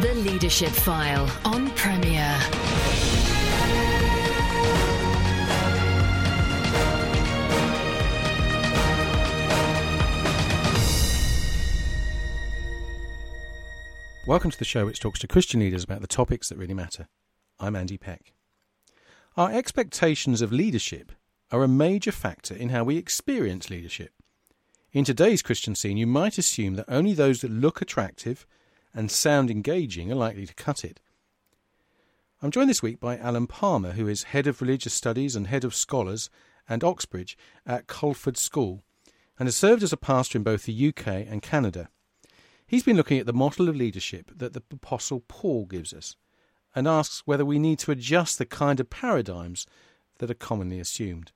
The Leadership File on Premier. Welcome to the show which talks to Christian leaders about the topics that really matter. I'm Andy Peck. Our expectations of leadership are a major factor in how we experience leadership. In today's Christian scene, you might assume that only those that look attractive and sound engaging are likely to cut it. I'm joined this week by Alan Palmer, who is Head of Religious Studies and Head of Scholars and Oxbridge at Culford School, and has served as a pastor in both the UK and Canada. He's been looking at the model of leadership that the Apostle Paul gives us and asks whether we need to adjust the kind of paradigms that are commonly assumed.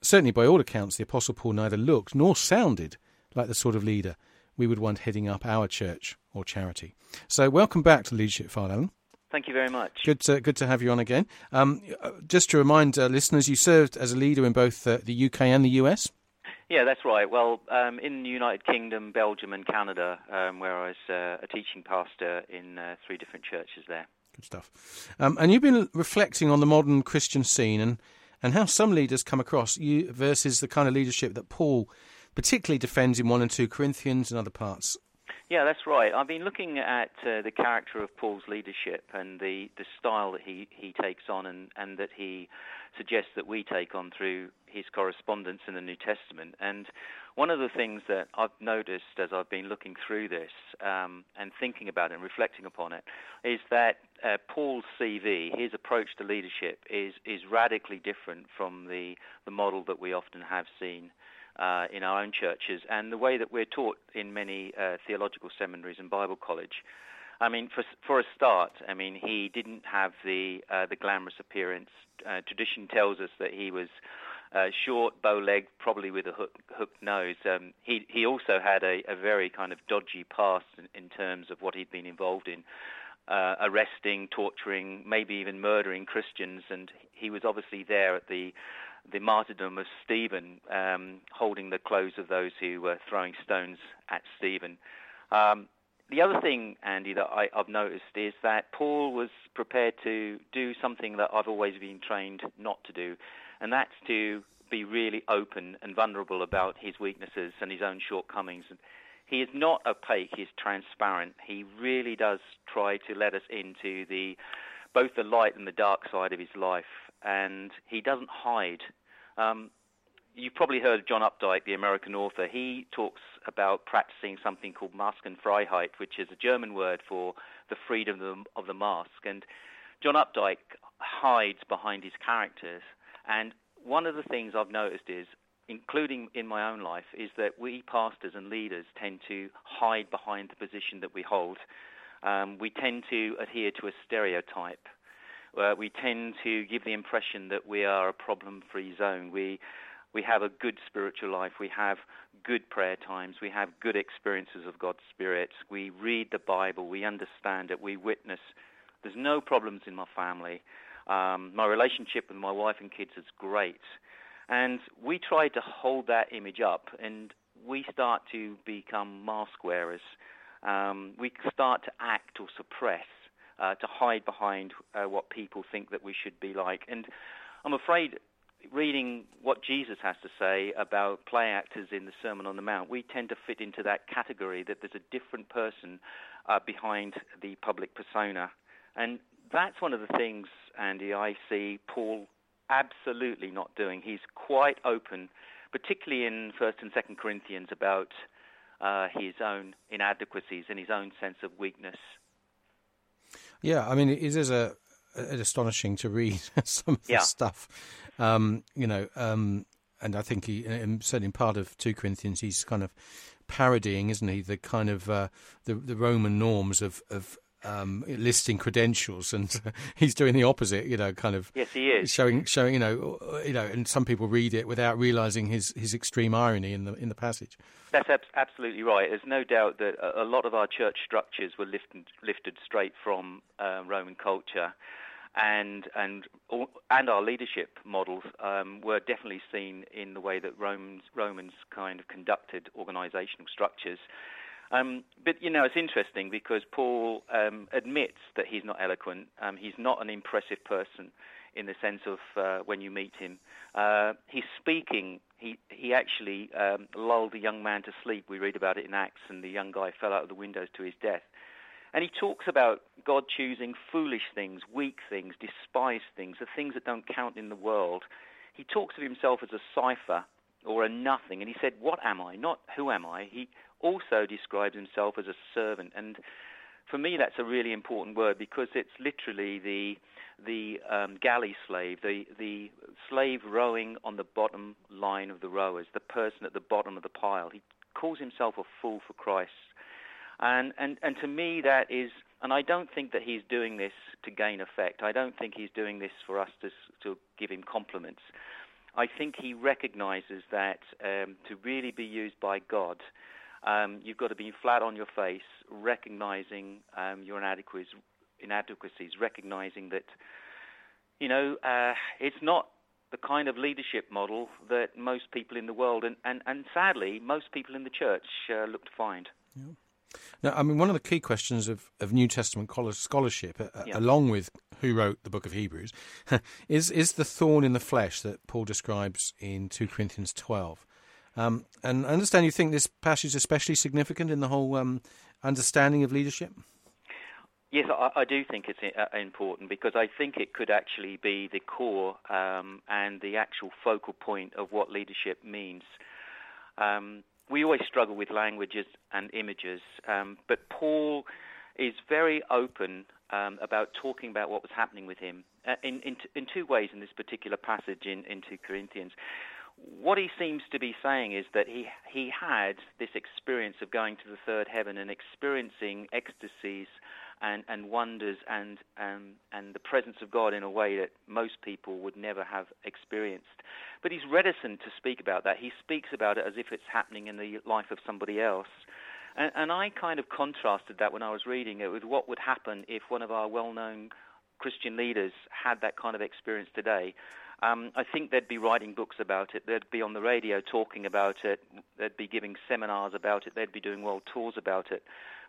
Certainly, by all accounts, the Apostle Paul neither looked nor sounded like the sort of leader we would want heading up our church or charity. So, welcome back to Leadership File, Alan. Thank you very much. Good to, good to have you on again. Um, just to remind uh, listeners, you served as a leader in both uh, the UK and the US. Yeah, that's right. Well, um, in the United Kingdom, Belgium, and Canada, um, where I was uh, a teaching pastor in uh, three different churches there. Good stuff. Um, and you've been reflecting on the modern Christian scene and, and how some leaders come across you versus the kind of leadership that Paul particularly defends in 1 and 2 Corinthians and other parts. Yeah, that's right. I've been looking at uh, the character of Paul's leadership and the, the style that he, he takes on and, and that he suggests that we take on through his correspondence in the New Testament. And one of the things that I've noticed as I've been looking through this um, and thinking about it and reflecting upon it is that uh, Paul's CV, his approach to leadership, is is radically different from the the model that we often have seen. Uh, in our own churches and the way that we're taught in many uh, theological seminaries and Bible college. I mean, for for a start, I mean, he didn't have the uh, the glamorous appearance. Uh, tradition tells us that he was uh, short, bow-legged, probably with a hook, hooked nose. Um, he he also had a, a very kind of dodgy past in, in terms of what he'd been involved in, uh, arresting, torturing, maybe even murdering Christians, and he was obviously there at the the martyrdom of Stephen, um, holding the clothes of those who were throwing stones at Stephen. Um, the other thing, Andy, that I, have noticed is that Paul was prepared to do something that I've always been trained not to do, and that's to be really open and vulnerable about his weaknesses and his own shortcomings. He is not opaque; he's transparent. He really does try to let us into the both the light and the dark side of his life, and he doesn't hide. Um, you've probably heard of John Updike, the American author. He talks about practicing something called Maskenfreiheit, which is a German word for the freedom of the, of the mask. And John Updike hides behind his characters. And one of the things I've noticed is, including in my own life, is that we pastors and leaders tend to hide behind the position that we hold. Um, we tend to adhere to a stereotype. Uh, we tend to give the impression that we are a problem-free zone. We we have a good spiritual life. We have good prayer times. We have good experiences of God's Spirit. We read the Bible. We understand it. We witness. There's no problems in my family. Um, my relationship with my wife and kids is great. And we try to hold that image up, and we start to become mask wearers. Um, we start to act or suppress, uh, to hide behind uh, what people think that we should be like. And I'm afraid, reading what Jesus has to say about play actors in the Sermon on the Mount, we tend to fit into that category that there's a different person uh, behind the public persona. And that's one of the things, Andy, I see Paul absolutely not doing. He's quite open, particularly in First and Second Corinthians, about uh, his own inadequacies and his own sense of weakness. Yeah, I mean, it is a, astonishing to read some of yeah. the stuff. Um, you know, um, and I think he, certainly in part of two Corinthians, he's kind of parodying, isn't he, the kind of uh, the the Roman norms of of um, listing credentials, and uh, he's doing the opposite. You know, kind of yes, he is showing showing you know you know, and some people read it without realizing his his extreme irony in the in the passage. That's ab- absolutely right. There's no doubt that a, lot of our church structures were lifted lifted straight from uh, Roman culture. And and and our leadership models um, were definitely seen in the way that Romans Romans kind of conducted organizational structures Um, but you know, it's interesting because Paul um, admits that he's not eloquent. Um, he's not an impressive person in the sense of uh, when you meet him. Uh, he's speaking. He he actually um, lulled a young man to sleep. We read about it in Acts, and the young guy fell out of the windows to his death. And he talks about God choosing foolish things, weak things, despised things, the things that don't count in the world. He talks of himself as a cipher or a nothing, and he said, "What am I? Not who am I." He also describes himself as a servant. And for me, that's a really important word because it's literally the the um, galley slave, the the slave rowing on the bottom line of the rowers, the person at the bottom of the pile. He calls himself a fool for Christ, and and and to me that is. And I don't think that he's doing this to gain effect. I don't think he's doing this for us to to give him compliments. I think he recognizes that um, to really be used by God, um, you've got to be flat on your face, recognizing um, your inadequacies, inadequacies, recognizing that, you know, uh, it's not the kind of leadership model that most people in the world, and, and, and sadly, most people in the church uh, look to find. Yeah. Now, I mean, one of the key questions of, of New Testament scholarship, uh, yeah. along with who wrote the book of Hebrews, is is the thorn in the flesh that Paul describes in 2 Corinthians 12. Um, and I understand you think this passage is especially significant in the whole um, understanding of leadership? Yes, I, I do think it's uh, important because I think it could actually be the core um, and the actual focal point of what leadership means. Um, we always struggle with languages and images, um, but Paul is very open um, about talking about what was happening with him uh, in, in, in, two ways in this particular passage in, in 2 Corinthians what he seems to be saying is that he he had this experience of going to the third heaven and experiencing ecstasies and, and wonders and um, and the presence of God in a way that most people would never have experienced. But he's reticent to speak about that. He speaks about it as if it's happening in the life of somebody else. And, and I kind of contrasted that when I was reading it with what would happen if one of our well-known Christian leaders had that kind of experience today. Um, I think they'd be writing books about it. They'd be on the radio talking about it. They'd be giving seminars about it. They'd be doing world tours about it.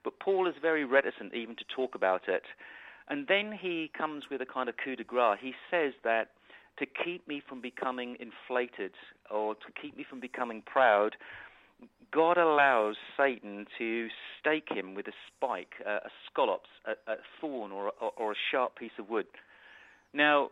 But Paul is very reticent even to talk about it. And then he comes with a kind of coup de grace. He says that to keep me from becoming inflated or to keep me from becoming proud, God allows Satan to stake him with a spike, a, a skolops, a, a thorn, or, or, or a sharp piece of wood. Now,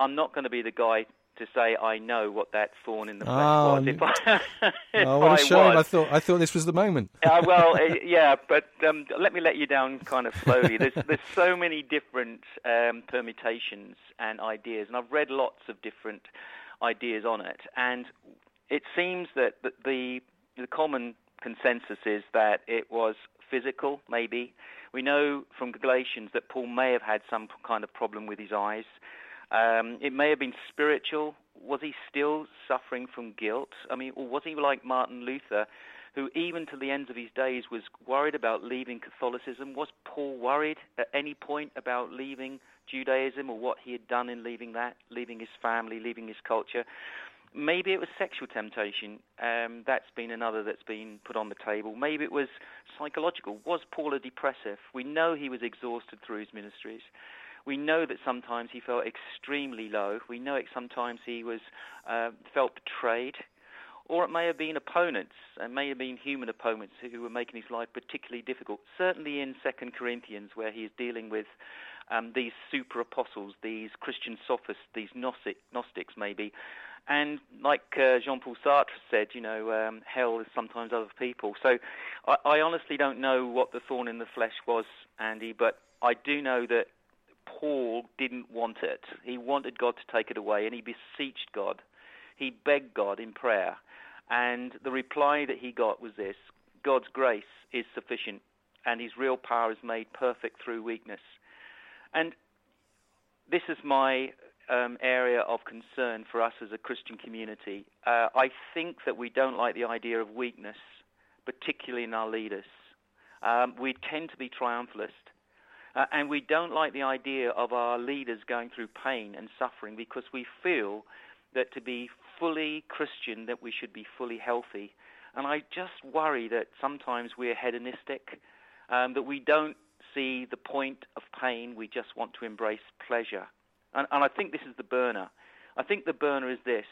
I'm not going to be the guy to say I know what that thorn in the flesh oh, was. If I, if oh, what a shame! I, I, thought I thought this was the moment. uh, well, uh, yeah, but um, let me let you down kind of slowly. There's there's so many different um, permutations and ideas, and I've read lots of different ideas on it, and it seems that the the, the common consensus is that it was physical, maybe. We know from Galatians that Paul may have had some kind of problem with his eyes. Um, it may have been spiritual. Was he still suffering from guilt? I mean, or was he like Martin Luther, who even to the ends of his days was worried about leaving Catholicism? Was Paul worried at any point about leaving Judaism or what he had done in leaving that, leaving his family, leaving his culture? Maybe it was sexual temptation. Um, that's been another that's been put on the table. Maybe it was psychological. Was Paul a depressive? We know he was exhausted through his ministries. We know that sometimes he felt extremely low. We know it sometimes he was uh, felt betrayed, or it may have been opponents. It may have been human opponents who were making his life particularly difficult. Certainly in Second Corinthians, where he is dealing with um, these super apostles, these Christian sophists, these Gnostic, Gnostics maybe. And like uh, Jean Paul Sartre said, you know, um, hell is sometimes other people. So I, I honestly don't know what the thorn in the flesh was, Andy, but I do know that Paul didn't want it. He wanted God to take it away, and he beseeched God. He begged God in prayer. And the reply that he got was this God's grace is sufficient, and his real power is made perfect through weakness. And this is my um, area of concern for us as a Christian community. Uh, I think that we don't like the idea of weakness, particularly in our leaders. Um, we tend to be triumphalist. Uh, and we don't like the idea of our leaders going through pain and suffering because we feel that to be fully Christian, that we should be fully healthy. And I just worry that sometimes we're hedonistic, um, that we don't see the point of pain, we just want to embrace pleasure. And, and I think this is the burner. I think the burner is this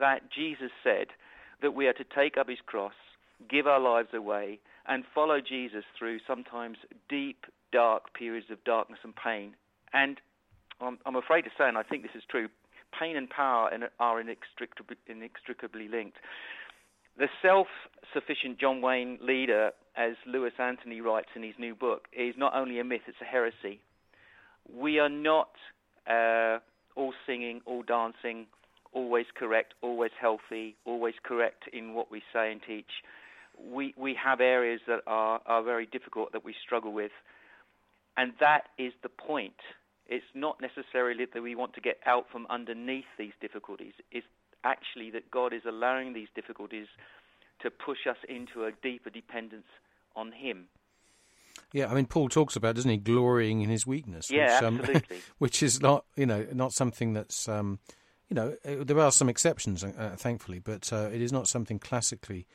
that Jesus said that we are to take up his cross, give our lives away, and follow Jesus through sometimes deep, dark periods of darkness and pain. And I'm, I'm afraid to say, and I think this is true, pain and power are inextricably, inextricably linked. The self sufficient John Wayne leader, as Lewis Anthony writes in his new book, is not only a myth, it's a heresy. We are not uh, all singing, all dancing, always correct, always healthy, always correct in what we say and teach. We, we have areas that are, are very difficult that we struggle with. And that is the point. It's not necessarily that we want to get out from underneath these difficulties. It's actually that God is allowing these difficulties to push us into a deeper dependence on Him. Yeah, I mean, Paul talks about, doesn't he, glorying in his weakness? Yeah, which, um, absolutely. which is not, you know, not something that's, um, you know, uh, there are some exceptions, uh, thankfully, but uh, it is not something classically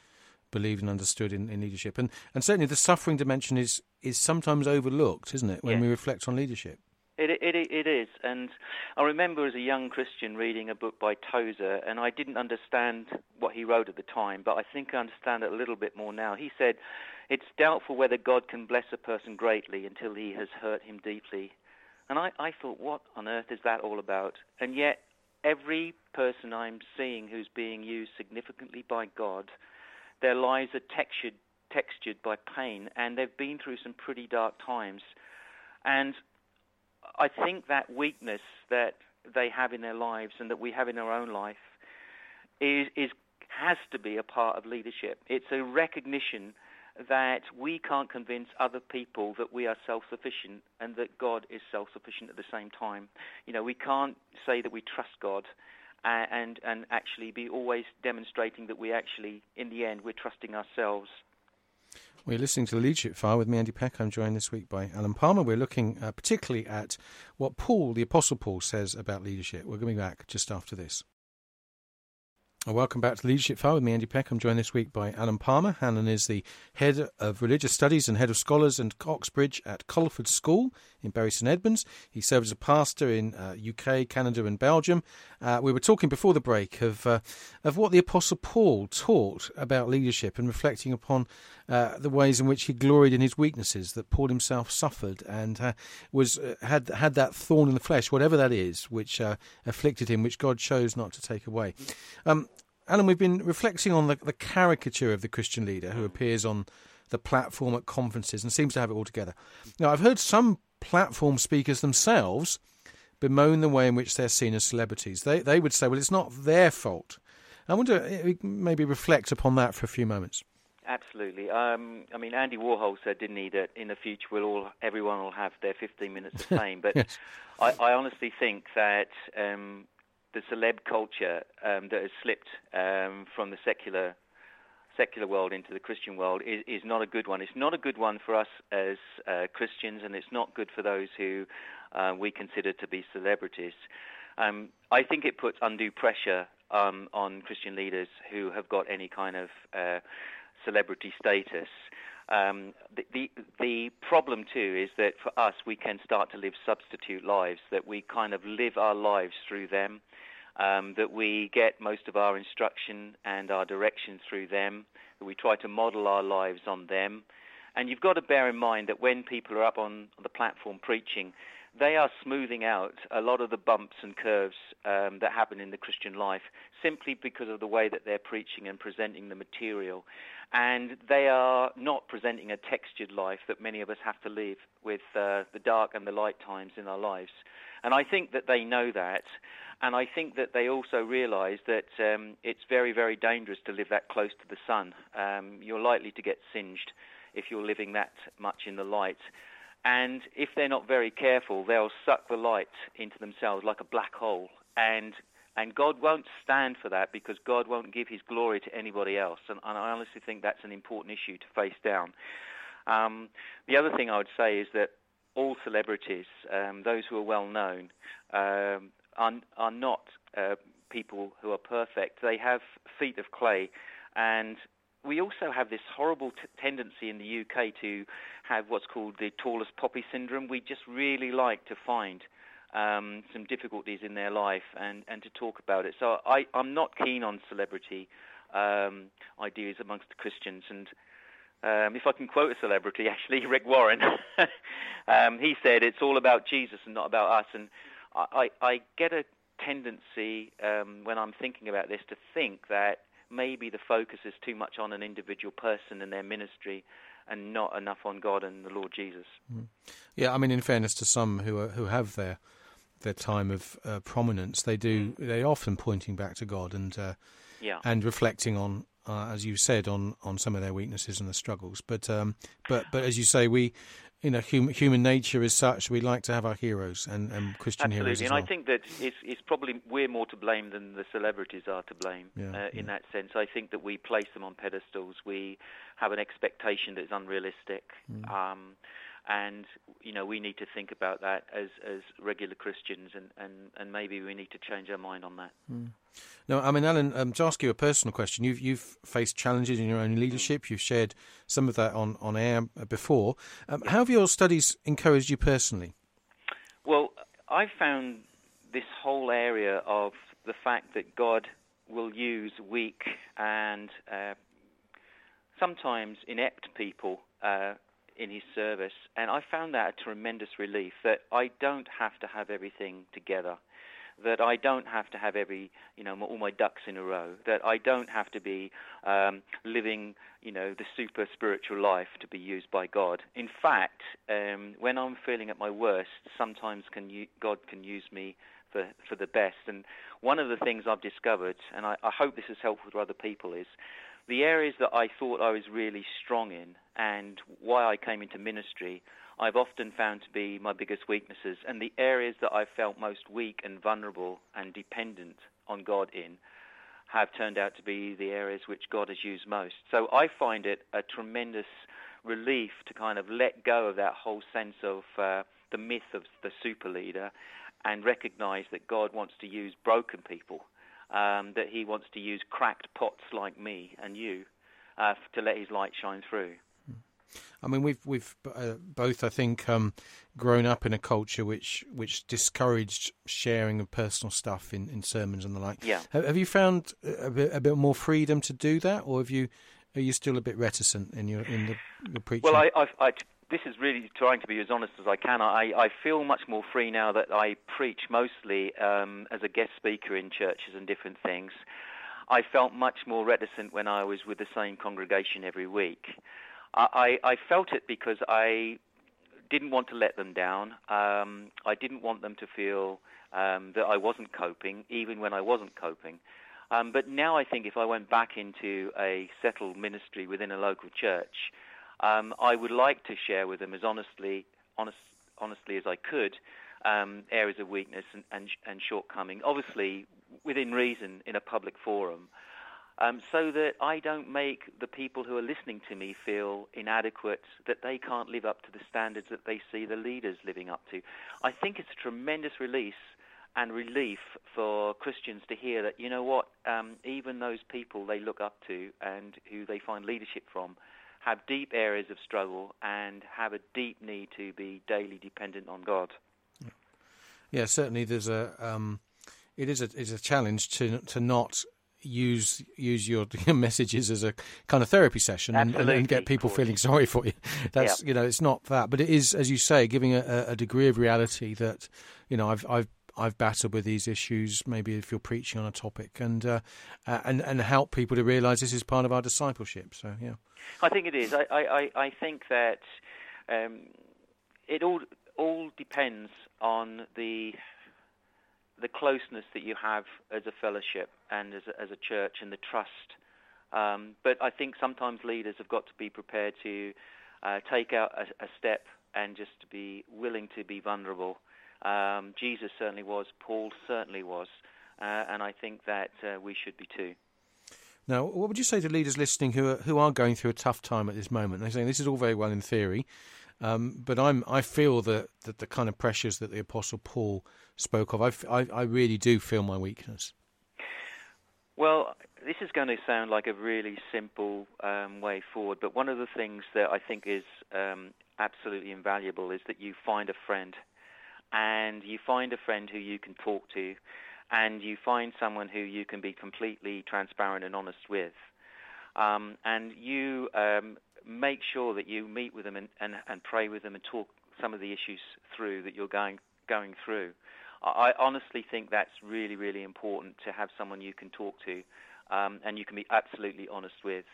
believed and understood in, in, leadership. And and certainly the suffering dimension is is sometimes overlooked, isn't it, when we reflect on leadership? It, it, it is, and I remember as a young Christian reading a book by Tozer, and I didn't understand what he wrote at the time, but I think I understand it a little bit more now. He said, "It's doubtful whether God can bless a person greatly until he has hurt him deeply." And I, I thought, what on earth is that all about? And yet, every person I'm seeing who's being used significantly by God, their lives are textured, textured by pain, and they've been through some pretty dark times. And I think that weakness that they have in their lives and that we have in our own life is, is has to be a part of leadership. It's a recognition that we can't convince other people that we are self-sufficient and that God is self-sufficient at the same time. You know, we can't say that we trust God and and, and actually be always demonstrating that we actually, in the end, we're trusting ourselves. We're listening to the Leadership File with me, Andy Peck. I'm joined this week by Alan Palmer. We're looking uh, particularly at what Paul, the Apostle Paul, says about leadership. We're going to be back just after this. Welcome back to Leadership File with me, Andy Peck. I'm joined this week by Alan Palmer. Alan is the head of religious studies and head of scholars and Oxbridge at Culford School in Bury St Edmunds. He serves as a pastor in uh, UK, Canada, and Belgium. Uh, we were talking before the break of uh, of what the Apostle Paul taught about leadership and reflecting upon uh, the ways in which he gloried in his weaknesses that Paul himself suffered and uh, was uh, had had that thorn in the flesh, whatever that is, which afflicted him, which God chose not to take away. Um, Alan, we've been reflecting on the, the caricature of the Christian leader who appears on the platform at conferences and seems to have it all together. Now, I've heard some platform speakers themselves bemoan the way in which they're seen as celebrities. They they would say, well, it's not their fault. I wonder eh, maybe reflect upon that for a few moments. Absolutely. Um, I mean, Andy Warhol said, didn't he, that in the future we'll all, everyone will have their 15 minutes of fame. But yes. I, I, honestly think that um, the celeb culture um, that has slipped um, from the secular secular world into the Christian world is, is not a good one. It's not a good one for us as uh, Christians, and it's not good for those who uh, we consider to be celebrities. Um, I think it puts undue pressure um, on Christian leaders who have got any kind of uh, celebrity status. Um, the, the, the problem too is that for us we can start to live substitute lives that we kind of live our lives through them um, that we get most of our instruction and our direction through them, that we try to model our lives on them. And you've got to bear in mind that when people are up on the platform preaching, they are smoothing out a lot of the bumps and curves um, that happen in the Christian life simply because of the way that they're preaching and presenting the material. And they are not presenting a textured life that many of us have to live with uh, the dark and the light times in our lives. And I think that they know that. And I think that they also realize that um, it's very, very dangerous to live that close to the sun. Um, you're likely to get singed if you're living that much in the light. And if they're not very careful, they'll suck the light into themselves like a black hole. And and God won't stand for that because God won't give His glory to anybody else. And, and I honestly think that's an important issue to face down. Um, the other thing I would say is that all celebrities, um, those who are well known, um, are, are not uh, people who are perfect. They have feet of clay, and we also have this horrible t- tendency in the UK to have what's called the tallest poppy syndrome. We just really like to find um, some difficulties in their life and, and to talk about it. So I, I'm not keen on celebrity um, ideas amongst the Christians. And um, if I can quote a celebrity, actually, Rick Warren, um, he said it's all about Jesus and not about us. And I, I, I get a tendency um, when I'm thinking about this to think that maybe the focus is too much on an individual person and their ministry and not enough on God and the Lord Jesus. Mm. Yeah, I mean, in fairness to some who are, who have their their time of uh, prominence, they do mm. they often pointing back to God and uh, yeah. and reflecting on, uh, as you said, on, on some of their weaknesses and the struggles. But um, but but as you say, we you know, human, human nature is such. We like to have our heroes and, and Christian Absolutely. heroes. and well. I think that it's, it's, probably we're more to blame than the celebrities are to blame yeah, uh, in yeah. that sense. I think that we place them on pedestals. We have an expectation that is unrealistic. Mm. Um, and you know we need to think about that as as regular Christians, and and and maybe we need to change our mind on that. Mm. No, I mean, Alan, um, to ask you a personal question, you've you've faced challenges in your own leadership. You've shared some of that on on air before. Um, how have your studies encouraged you personally? Well, I found this whole area of the fact that God will use weak and uh, sometimes inept people uh, in his service, and I found that a tremendous relief that I don't have to have everything together, that I don't have to have every, you know, all my ducks in a row, that I don't have to be um, living, you know, the super spiritual life to be used by God. In fact, um, when I'm feeling at my worst, sometimes can you, God can use me for for the best. And one of the things I've discovered, and I, I hope this is helpful to other people, is the areas that I thought I was really strong in and why I came into ministry, I've often found to be my biggest weaknesses. And the areas that I felt most weak and vulnerable and dependent on God in have turned out to be the areas which God has used most. So I find it a tremendous relief to kind of let go of that whole sense of uh, the myth of the super leader and recognize that God wants to use broken people um, that he wants to use cracked pots like me and you uh, to let his light shine through. I mean, we've we've uh, both, I think, um, grown up in a culture which which discouraged sharing of personal stuff in, in sermons and the like. Yeah. Have, have you found a bit, a bit more freedom to do that, or have you are you still a bit reticent in your in the, your preaching? Well, I, I, I, this is really trying to be as honest as I can. I, I feel much more free now that I preach mostly um, as a guest speaker in churches and different things. I felt much more reticent when I was with the same congregation every week. I, I, felt it because I didn't want to let them down. Um, I didn't want them to feel um, that I wasn't coping, even when I wasn't coping. Um, but now I think if I went back into a settled ministry within a local church, um, I would like to share with them as honestly, honest, honestly as I could um, areas of weakness and, and, and, shortcoming, obviously within reason in a public forum, um, so that I don't make the people who are listening to me feel inadequate, that they can't live up to the standards that they see the leaders living up to. I think it's a tremendous release and relief for Christians to hear that, you know what, um, even those people they look up to and who they find leadership from have deep areas of struggle and have a deep need to be daily dependent on God. Yeah, certainly. There's a um, it is a is a challenge to to not use use your, your messages as a kind of therapy session and, and, get people feeling sorry for you. That's yeah. you know it's not that, but it is as you say, giving a, a degree of reality that you know I've I've I've battled with these issues. Maybe if you're preaching on a topic, and uh, uh, and and help people to realise this is part of our discipleship. So yeah. I think it is. I, I, I think that um, it all all depends on the the closeness that you have as a fellowship and as a, as a church and the trust. Um, but I think sometimes leaders have got to be prepared to uh, take out a, a, step and just to be willing to be vulnerable. Um, Jesus certainly was. Paul certainly was. Uh, and I think that uh, we should be too. Now, what would you say to leaders listening who are, who are going through a tough time at this moment? They're saying this is all very well in theory, um, but I'm I feel that, that the kind of pressures that the Apostle Paul spoke of, I, I, I really do feel my weakness. Well, this is going to sound like a really simple um, way forward, but one of the things that I think is um, absolutely invaluable is that you find a friend, and you find a friend who you can talk to, and you find someone who you can be completely transparent and honest with, um, and you um, make sure that you meet with them and, and, and pray with them and talk some of the issues through that you're going going through. I honestly think that's really, really important to have someone you can talk to um, and you can be absolutely honest with.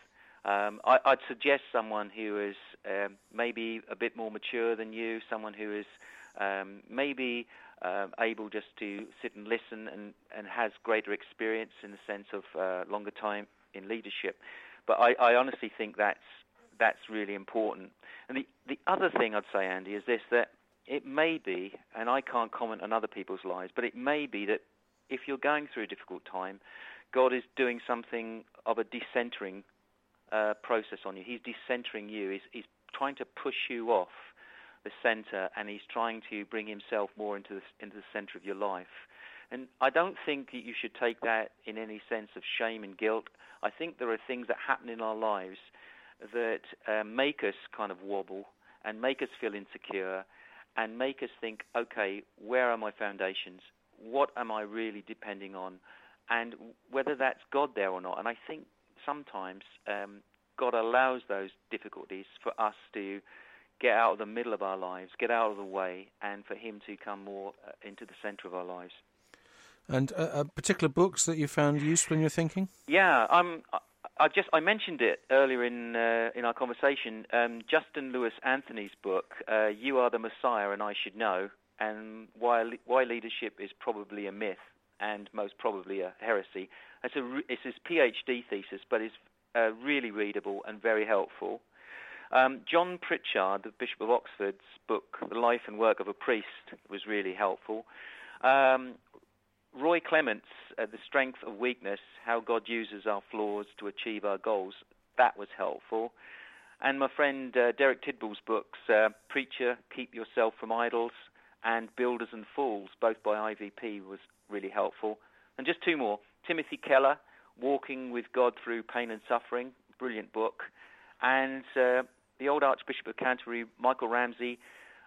Um, I, would suggest someone who is um, maybe a bit more mature than you, someone who is um, maybe uh, able just to sit and listen and, and has greater experience in the sense of uh, longer time in leadership. But I, I honestly think that's that's really important. And the the other thing I'd say, Andy, is this: that it may be, and I can't comment on other people's lives, but it may be that if you're going through a difficult time, God is doing something of a decentering uh, process on you. He's decentering you. He's, he's trying to push you off the center, and he's trying to bring himself more into the, into the center of your life. And I don't think that you should take that in any sense of shame and guilt. I think there are things that happen in our lives that uh, make us kind of wobble and make us feel insecure and make us think, okay, where are my foundations? What am I really depending on? And whether that's God there or not. And I think sometimes um, God allows those difficulties for us to get out of the middle of our lives, get out of the way, and for Him to come more uh, into the center of our lives. And uh, uh, particular books that you found useful in your thinking? Yeah, I'm. I just I mentioned it earlier in uh, in our conversation. Um, Justin Lewis Anthony's book, uh, "You Are the Messiah and I Should Know," and why why leadership is probably a myth and most probably a heresy. It's a it's his PhD thesis, but it's uh, really readable and very helpful. Um, John Pritchard, the Bishop of Oxford's book, "The Life and Work of a Priest," was really helpful. Um, Roy Clements, uh, The Strength of Weakness How God Uses Our Flaws to Achieve Our Goals, that was helpful. And my friend uh, Derek Tidball's books, uh, Preacher, Keep Yourself from Idols, and Builders and Fools, both by IVP, was really helpful. And just two more Timothy Keller, Walking with God Through Pain and Suffering, brilliant book. And uh, the old Archbishop of Canterbury, Michael Ramsey,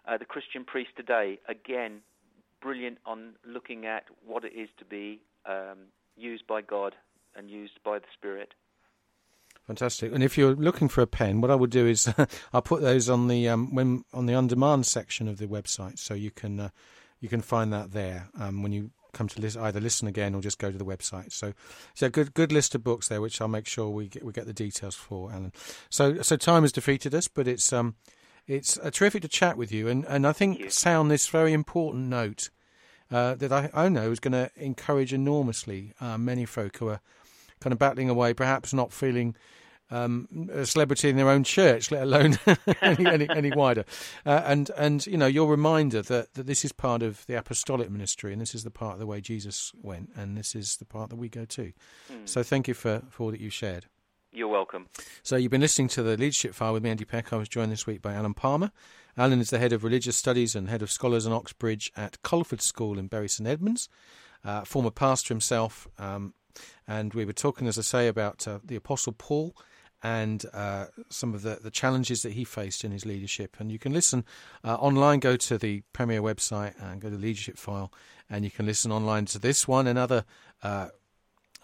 uh, The Christian Priest Today, again, brilliant on looking at what it is to be um, used by God and used by the Spirit. Fantastic. And if you're looking for a pen, what I would do is I'll put those on the um, when on the on-demand section of the website, so you can uh, you can find that there um, when you come to listen, either listen again or just go to the website. So, so good good list of books there, which I'll make sure we get we get the details for, Alan. So so time has defeated us, but it's um it's uh, terrific to chat with you, and, and I think sound this very important note uh, that I, I know is going to encourage enormously uh, many folk who are kind of battling away, perhaps not feeling um, a celebrity in their own church, let alone any, any, any, wider. Uh, and and you know your reminder that, that this is part of the apostolic ministry, and this is the part of the way Jesus went, and this is the part that we go to. Mm. So thank you for, for all that you shared. You're welcome. So you've been listening to the Leadership File with me, Andy Peck. I was joined this week by Alan Palmer. Alan is the head of religious studies and head of scholars in Oxbridge at Culford School in Bury St Edmunds, uh, former pastor himself. Um, and we were talking, as I say, about uh, the Apostle Paul and uh, some of the, the challenges that he faced in his leadership. And you can listen uh, online, go to the Premier website and go to the Leadership File, and you can listen online to this one and other. Uh,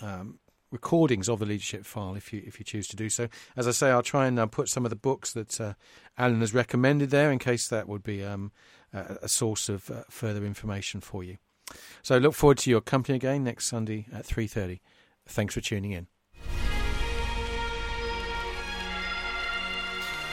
um, recordings of the leadership file if you if you choose to do so. As I say, I'll try and uh, put some of the books that uh, Alan has recommended there in case that would be um, a, a, source of uh, further information for you. So look forward to your company again next Sunday at three thirty. Thanks for tuning in.